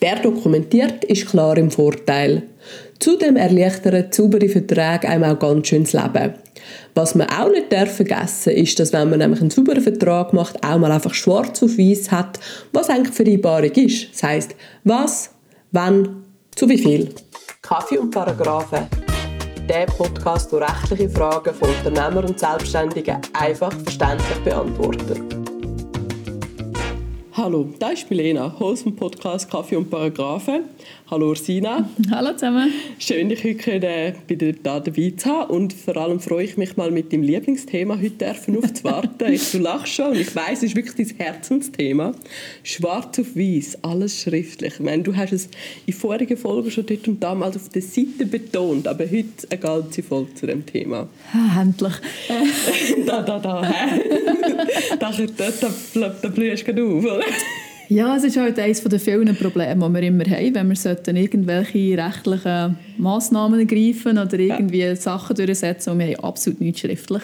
Wer dokumentiert, ist klar im Vorteil. Zudem erleichtern saubere Verträge einem auch ganz schön das Leben. Was man auch nicht vergessen darf, ist, dass wenn man nämlich einen sauberen Vertrag macht, auch mal einfach schwarz auf weiß hat, was eigentlich Vereinbarung ist. Das heisst, was, wann, zu wie viel. Kaffee und Paragraphen. Der Podcast, der rechtliche Fragen von Unternehmern und Selbstständigen einfach verständlich beantwortet. Hallo, da ist Milena, Host vom Podcast Kaffee und Paragraphen. Hallo Ursina. Hallo zusammen. Schön, dich heute wieder da dabei zu haben und vor allem freue ich mich mal mit dem Lieblingsthema heute aufzuwarten. ich, du lachst schon und ich weiß, es ist wirklich dein Herzensthema. Schwarz auf weiß, alles schriftlich. Ich meine, du hast es in vorigen Folgen schon dort und damals auf der Seite betont, aber heute eine ganze Folge zu dem Thema. Ah, endlich. da, da, da, da, da, da, da blühst du auf, oder? Ja, es ist halt eines der vielen Probleme, die wir immer haben, wenn wir irgendwelche rechtlichen Massnahmen ergreifen oder irgendwie ja. Sachen durchsetzen und wir haben absolut nichts schriftlich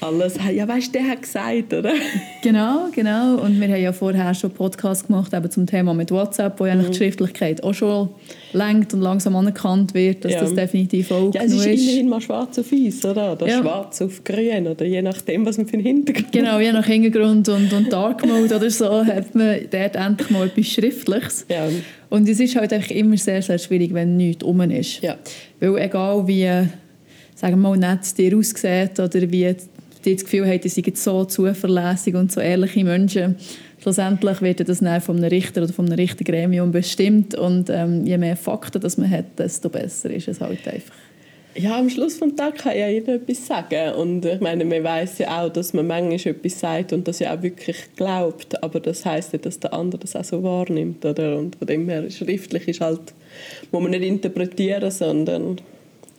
alles. Ja, weißt du, der hat gesagt, oder? Genau, genau. Und wir haben ja vorher schon Podcast gemacht eben zum Thema mit WhatsApp, wo mhm. eigentlich die Schriftlichkeit auch schon lenkt und langsam anerkannt wird, dass ja. das definitiv auch ja, es ist. ist immerhin mal schwarz auf weiß, oder? Oder ja. schwarz auf grün, oder je nachdem, was man für einen Hintergrund Genau, je nach Hintergrund und, und Dark Mode oder so, hat man dort endlich mal etwas Schriftliches. Ja. Und es ist halt einfach immer sehr, sehr schwierig, wenn nichts um ist. Ja. Weil egal wie, sagen wir mal, nett dir aussieht oder wie die das Gefühl haben, sie seien so zuverlässig und so ehrliche Menschen. Schlussendlich wird das dann von einem Richter oder von einem Richtergremium bestimmt und ähm, je mehr Fakten das man hat, desto besser ist es halt einfach. Ja, am Schluss des Tages kann ja jeder etwas sagen. Und ich meine, man weiß ja auch, dass man manchmal etwas sagt und das ja auch wirklich glaubt. Aber das heißt ja, dass der andere das auch so wahrnimmt. Oder? Und von dem her, schriftlich ist halt, muss man nicht interpretieren, sondern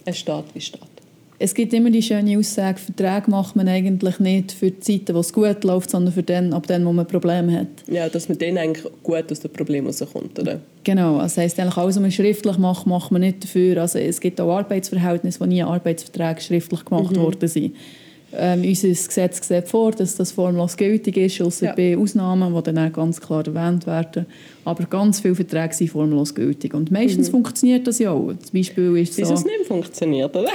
es steht, wie steht es gibt immer die schöne Aussage, Verträge macht man eigentlich nicht für die Zeiten, wo es gut läuft, sondern für den, ab dann, wo man Probleme hat. Ja, dass man dann eigentlich gut aus dem Problem rauskommt, oder? Genau, also das heisst eigentlich alles, was man schriftlich macht, macht man nicht dafür. Also es gibt auch Arbeitsverhältnisse, wo nie Arbeitsverträge schriftlich gemacht mhm. worden sind. Ähm, unser Gesetz sieht vor, dass das formlos gültig ist, außer ja. bei Ausnahmen, die dann auch ganz klar erwähnt werden. Aber ganz viele Verträge sind formlos gültig. Und meistens mhm. funktioniert das ja auch. Das Beispiel ist so... Bis es nicht funktioniert, oder?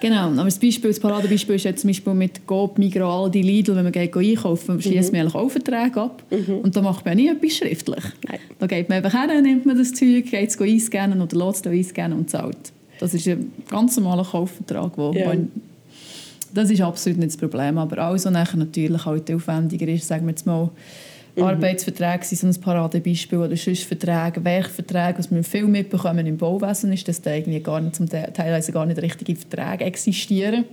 Genau, aber das, Beispiel, das Paradebeispiel ist jetzt zum Beispiel mit Coop, Migros, Aldi, Lidl, wenn man geht einkaufen, schließt mhm. man auch Verträge ab mhm. und da macht man nie etwas schriftlich. Nein. Da geht man einfach hin, nimmt man das Zeug, geht es einscannen oder lässt es einscannen und zahlt. Das ist ein ganz normaler Kaufvertrag, wo, ja. wo das ist absolut nicht das Problem, aber alles, was nachher natürlich halt aufwendiger ist, sagen wir jetzt mal, Mhm. Arbeitsverträge sind so ein Paradebeispiel oder sonst Verträge, Werkverträge, was wir viel mitbekommen im Bauwesen ist, dass da irgendwie gar nicht, zum teilweise gar nicht richtige Verträge existieren.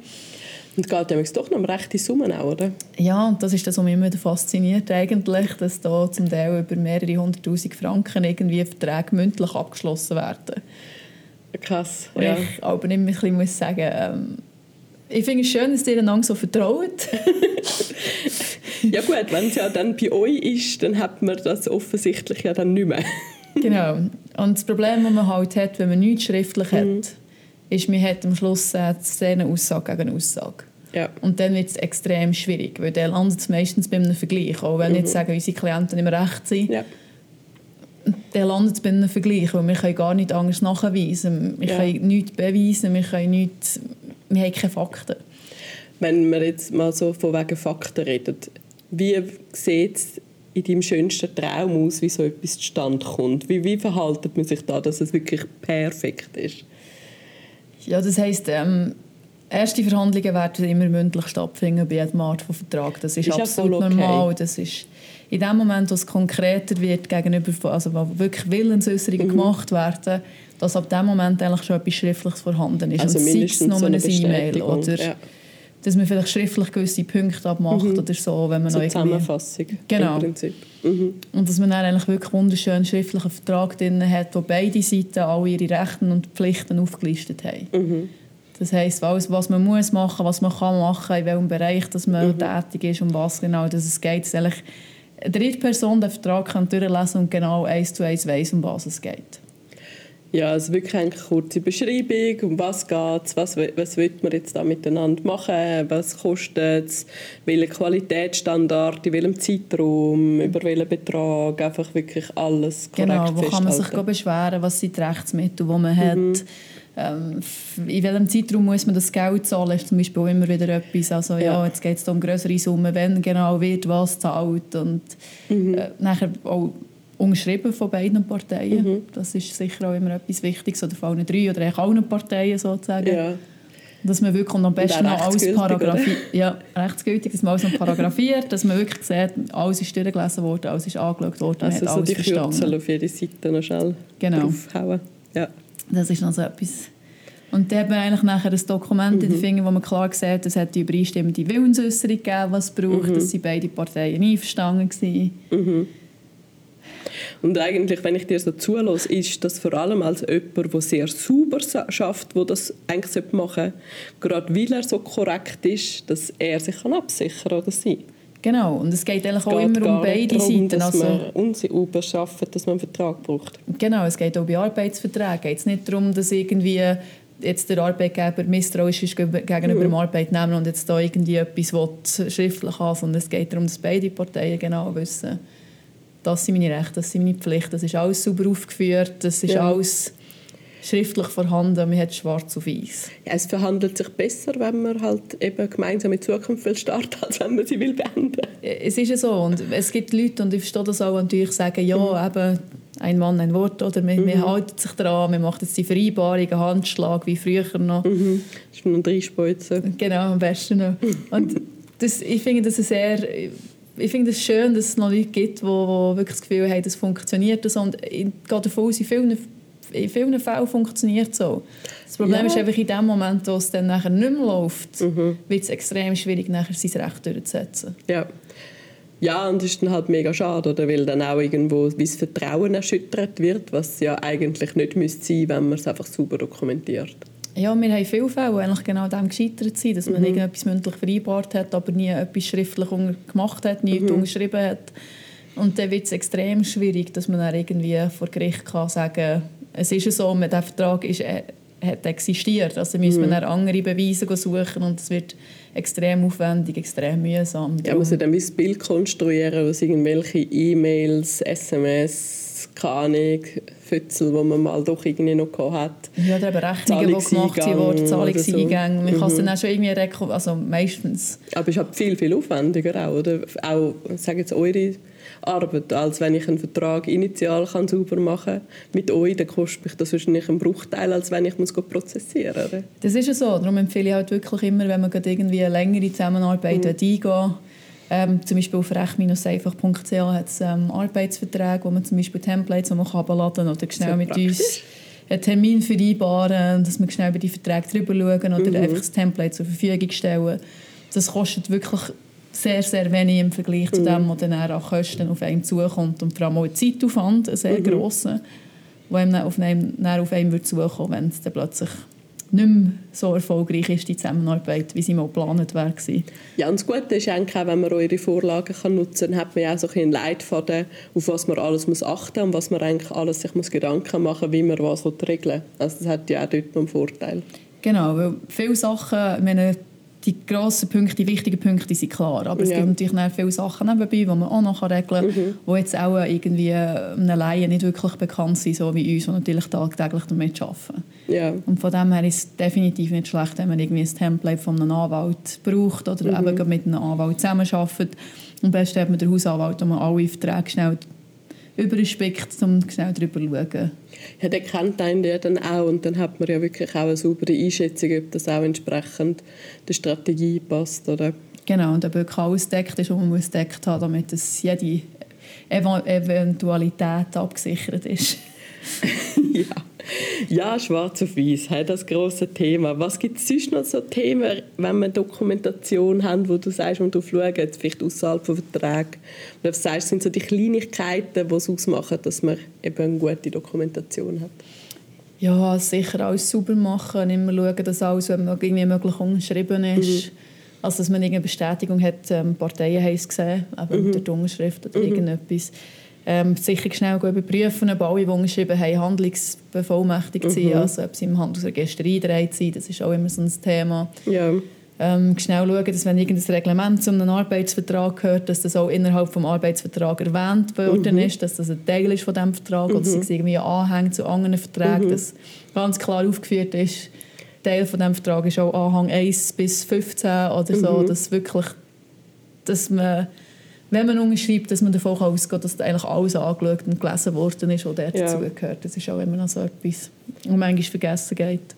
Und geht ja doch noch um rechte Summen auch, oder? Ja, und das ist das, was mich immer fasziniert eigentlich, dass da zum Teil über mehrere hunderttausend Franken irgendwie Verträge mündlich abgeschlossen werden. Krass, ja. Ich aber nicht mehr ein muss sagen, ähm, ich finde es schön, dass ihr einander so vertraut. ja gut, wenn es ja dann bei euch ist, dann hat man das offensichtlich ja dann nicht mehr. genau. Und das Problem, das man halt hat, wenn man nichts schriftlich hat, mhm. ist, man hat am Schluss äh, eine Aussage gegen Aussage. Ja. Und dann wird es extrem schwierig, weil dann landet es meistens bei einem Vergleich. Auch wenn mhm. jetzt sagen, unsere Klienten immer recht sind, ja. dann landet es bei einem Vergleich, weil wir können gar nicht anders nachweisen. Wir ja. können nichts beweisen, wir, können nichts, wir haben keine Fakten. Wenn man jetzt mal so von wegen Fakten redet, wie sieht es in deinem schönsten Traum aus, wie so etwas zustande kommt? Wie, wie verhaltet man sich da, dass es wirklich perfekt ist? Ja, das heisst, ähm, erste Verhandlungen werden immer mündlich stattfinden bei jedem Art von Vertrag. Das ist, ist absolut okay. normal. Das ist in dem Moment, wo es konkreter wird, gegenüber, also wo wirklich Willensäußerungen mhm. gemacht werden, dass ab dem Moment eigentlich schon etwas Schriftliches vorhanden ist. Also Und mindestens nur so eine E-Mail oder ja dass man vielleicht schriftlich gewisse Punkte abmacht mhm. oder so, wenn man so Zusammenfassung genau. Mhm. Und dass man dann eigentlich wirklich wunderschönen schriftlichen Vertrag drin hat, wo beide Seiten alle ihre Rechte und Pflichten aufgelistet haben. Mhm. Das heisst, alles, was man muss machen, was man kann machen, in welchem Bereich dass man mhm. tätig ist, um was genau dass es geht. Dass eigentlich eine dritte Person den Vertrag kann durchlesen und genau eins zu eins weiss, um was es geht. Ja, also wirklich eine kurze Beschreibung, um was geht es, was, was will man jetzt da miteinander machen, was kostet es, welcher Qualitätsstandard, in welchem Zeitraum, über welchen Betrag, einfach wirklich alles korrekt Genau, wo kann man sich beschweren, was sind die Rechtsmittel, die man hat, mhm. Ähm, in welchem Zeitraum muss man das Geld zahlen, ist zum Beispiel immer wieder etwas, also ja, ja jetzt geht es um größere Summen, wenn genau wird was zahlt und mhm. äh, nachher auch unterschrieben von beiden Parteien. Mhm. Das ist sicher auch immer etwas Wichtiges, oder von allen drei oder allen Parteien sozusagen. Ja. Dass man wirklich am besten noch alles paragrafiert. Ja, rechtsgültig, dass man alles noch paragrafiert, dass man wirklich sieht, alles ist durchgelesen worden, alles ist angeschaut worden, also so die Kürzel auf jede Seite noch schnell genau. draufhauen. Ja. Das ist noch so etwas. Und dann hat man eigentlich nachher ein Dokument mhm. in den mhm. Fingern, wo man klar sieht, es hat die übereinstimmende Willensäußerung gegeben, was es braucht, mhm. dass sie beide Parteien einverstanden waren. Mhm. Und eigentlich, wenn ich dir so zulasse, ist das vor allem als jemand, der sehr sauber schafft, der das eigentlich machen sollte, gerade weil er so korrekt ist, dass er sich kann absichern kann oder sie. Genau, und es geht eigentlich es auch geht immer um beide darum, Seiten. Dass also, man unsauber schafft, dass man einen Vertrag braucht. Genau, es geht auch bei Arbeitsverträgen. geht es nicht darum, dass irgendwie jetzt der Arbeitgeber misstrauisch ist gegenüber mhm. dem Arbeitnehmer und jetzt da irgendwie etwas schriftlich haben, sondern es geht darum, dass beide Parteien genau wissen, das sind meine Rechte, das sind meine Pflichten, das ist alles sauber aufgeführt, das ist ja. alles schriftlich vorhanden, man hat schwarz auf weiß. Ja, es verhandelt sich besser, wenn man halt eben gemeinsam in Zukunft will starten, als wenn man sie will beenden. Es ist ja so und es gibt Leute, und ich verstehe das auch, die sagen, ja, mhm. eben, ein Mann, ein Wort, oder man, mhm. man hält sich daran, man macht jetzt die Vereinbarung, einen Handschlag, wie früher noch. Mhm. Das ist noch drei Speuzen. Genau, am besten noch. Und das, ich finde das sehr ich finde es schön, dass es noch Leute gibt, die, die wirklich das Gefühl haben, es funktioniert. Und ich gehe davon aus, in vielen, in vielen Fällen funktioniert es so. Das Problem ja. ist einfach in dem Moment, wo es dann nachher nicht mehr läuft, mhm. wird es extrem schwierig, nachher sein Recht durchzusetzen. Ja. Ja, und das ist dann halt mega schade, oder? weil dann auch irgendwo das Vertrauen erschüttert wird, was ja eigentlich nicht müsste sein, wenn man es einfach sauber dokumentiert. Ja, wir haben viele Fälle, die eigentlich genau dem gescheitert sind, dass man mhm. irgendetwas mündlich vereinbart hat, aber nie etwas schriftlich gemacht hat, nie mhm. unterschrieben hat. Und dann wird es extrem schwierig, dass man dann irgendwie vor Gericht kann sagen es ist so, der Vertrag ist, äh, hat existiert. Also müssen mhm. wir dann andere Beweise suchen und es wird extrem aufwendig, extrem mühsam. Ja, man muss dann ein Bild konstruieren aus irgendwelche E-Mails, SMS, keine Fützel, die man mal doch irgendwie noch hat. Ja, oder eben Rechnungen, die gemacht wurden, Zahlungseingänge. So. Man kann es dann mhm. auch schon irgendwie, also meistens. Aber es ist halt viel, viel aufwendiger auch, oder? Auch, sagen jetzt eure Arbeit, als wenn ich einen Vertrag initial kann sauber machen kann mit euch, dann kostet mich das wahrscheinlich einen Bruchteil, als wenn ich muss prozessieren muss. Das ist ja so, darum empfehle ich halt wirklich immer, wenn man irgendwie eine längere Zusammenarbeit mhm. eingehen ähm, zum Beispiel auf recht-einfach.ch hat es ähm, Arbeitsverträge, wo man zum Beispiel Templates wo man herunterladen kann oder schnell mit praktisch. uns einen Termin vereinbaren, dass wir schnell über die Verträge drüber schauen oder mhm. einfach das Template zur Verfügung stellen. Das kostet wirklich sehr, sehr wenig im Vergleich mhm. zu dem, was dann auch Kosten auf einen zukommt und vor allem auch Zeitaufwand, ein sehr mhm. grosser, der einem auf einem, auf einem zukommen wenn es dann plötzlich nicht mehr so erfolgreich ist, die Zusammenarbeit, wie sie mal geplant war. Ja, und das Gute ist eigentlich auch, wenn man eure Vorlagen kann nutzen kann, hat man auch so ein Leitfaden, auf was man alles muss achten muss und was man eigentlich alles sich muss Gedanken machen muss, wie man was regeln will. Also das hat ja auch dort einen Vorteil. Genau, weil viele Sachen, meine, die grossen Punkte, die wichtigen Punkte sind klar. Aber es ja. gibt natürlich viele Sachen nebenbei, die man auch noch regeln kann, mhm. die jetzt auch irgendwie einem Laien nicht wirklich bekannt sind, so wie uns, die natürlich tagtäglich damit arbeiten. Ja. Und von dem her ist es definitiv nicht schlecht, wenn man irgendwie ein Template von einem Anwalt braucht oder mhm. eben mit einem Anwalt zusammenarbeitet. Am besten hat man den Hausanwalt, wo man alle Verträge schnell überspickt, um schnell darüber zu schauen. Ja, der kennt einen ja dann auch und dann hat man ja wirklich auch eine saubere Einschätzung, ob das auch entsprechend der Strategie passt, oder? Genau, und ob wirklich alles deckt ist, was man muss deckt haben, damit es jede Eventualität abgesichert ist. ja. Ja, schwarz auf weiß, das große Thema. Was gibt es sonst noch so Themen, wenn wir Dokumentation haben, wo du sagst, und du schauen, vielleicht außerhalb von Verträgen, was sagst, sind so die Kleinigkeiten, die es ausmachen, dass man eben eine gute Dokumentation hat? Ja, sicher alles sauber machen, immer schauen, dass alles wenn man irgendwie möglich unterschrieben ist. Mhm. Also, dass man irgendeine Bestätigung hat, ähm, Parteien haben es gesehen, eben mhm. mit der Unterschrift oder mhm. irgendetwas ähm, sicher schnell überprüfen, ob alle, die unterschrieben haben, handlungsbevollmächtigt sind, mhm. also ob sie im Handelsregister eingetragen sind, das ist auch immer so ein Thema. Ja. Ähm, schnell schauen, dass wenn irgendein Reglement zu einem Arbeitsvertrag gehört, dass das auch innerhalb des Arbeitsvertrags erwähnt worden mhm. ist, dass das ein Teil ist von diesem Vertrag mhm. oder dass es irgendwie anhängt zu anderen Verträgen, mhm. dass ganz klar aufgeführt ist, Teil von diesem Vertrag ist auch Anhang 1 bis 15 oder so, mhm. dass wirklich, dass man wenn man unterschreibt, dass man davon ausgeht, dass eigentlich alles angeschaut und gelesen worden ist, was dort ja. dazugehört. Das ist auch immer noch so etwas, was manchmal vergessen geht.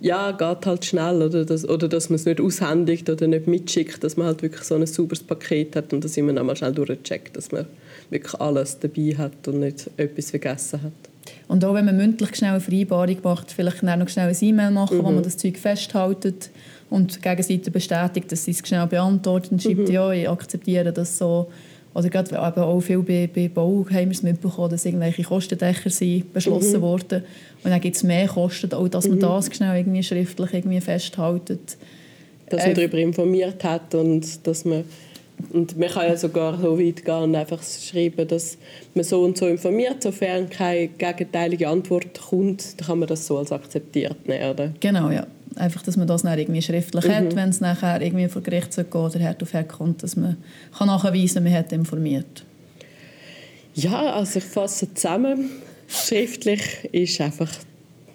Ja, geht halt schnell. Oder dass, oder dass man es nicht aushändigt oder nicht mitschickt, dass man halt wirklich so ein sauberes Paket hat und dass immer noch mal schnell durchcheckt, dass man wirklich alles dabei hat und nicht etwas vergessen hat. Und auch wenn man mündlich schnell eine Vereinbarung macht, vielleicht noch schnell ein E-Mail machen, mhm. wo man das Zeug festhaltet und Gegenseite bestätigt, dass sie es schnell beantwortet und schreibt, mhm. ja, ich akzeptiere das so. Oder gerade eben auch viel bei, bei Bau haben wir es mitbekommen, dass irgendwelche Kostendächer sind beschlossen mhm. wurden. Und dann gibt es mehr Kosten, auch dass man mhm. das schnell irgendwie schriftlich irgendwie festhaltet. Dass man äh, darüber informiert hat und dass man und man kann ja sogar so weit gehen und einfach schreiben, dass man so und so informiert, sofern keine gegenteilige Antwort kommt, dann kann man das so als akzeptiert nehmen, oder? Genau, ja einfach, dass man das dann irgendwie schriftlich mhm. hat, wenn es nachher irgendwie vor Gericht geht oder Herd auf Herd kommt, dass man kann nachweisen kann, man hat informiert. Ja, also ich fasse zusammen. Schriftlich ist einfach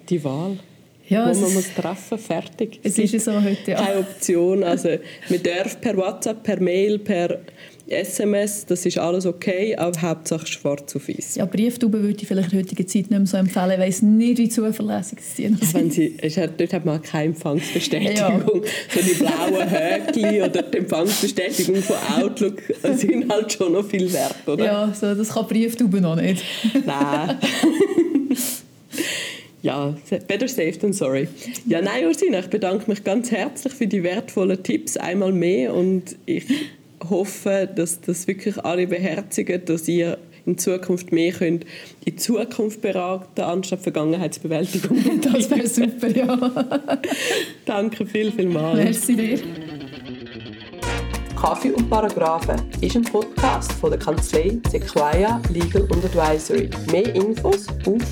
die Wahl. Ja, wo man muss treffen fertig. Es, es ist so heute, ja. Keine Option. Also, man darf per WhatsApp, per Mail, per SMS, das ist alles okay, aber Hauptsache schwarz auf weiß. Ja, Brieftauben würde ich vielleicht in der heutigen Zeit nicht mehr so empfehlen. Ich weiss nicht, wie zuverlässig sie sind. Wenn sie, dort hat man keine Empfangsbestätigung. Ja. So die blauen Häkchen oder die Empfangsbestätigung von Outlook sind halt schon noch viel wert, oder? Ja, so, das kann Brieftauben noch nicht. Nein. ja, better safe than sorry. Ja, nein, Ursina, ich bedanke mich ganz herzlich für die wertvollen Tipps einmal mehr und ich hoffe, dass das wirklich alle beherzigen, dass ihr in Zukunft mehr könnt in Zukunft beraten, anstatt Vergangenheitsbewältigung. das wäre super, ja. Danke viel, viel mal. Merci dir. Kaffee und Paragraphen ist ein Podcast von der Kanzlei Sequoia Legal und Advisory. Mehr Infos auf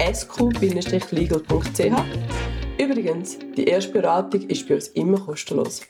sq-legal.ch. Übrigens, die erste Beratung ist bei uns immer kostenlos.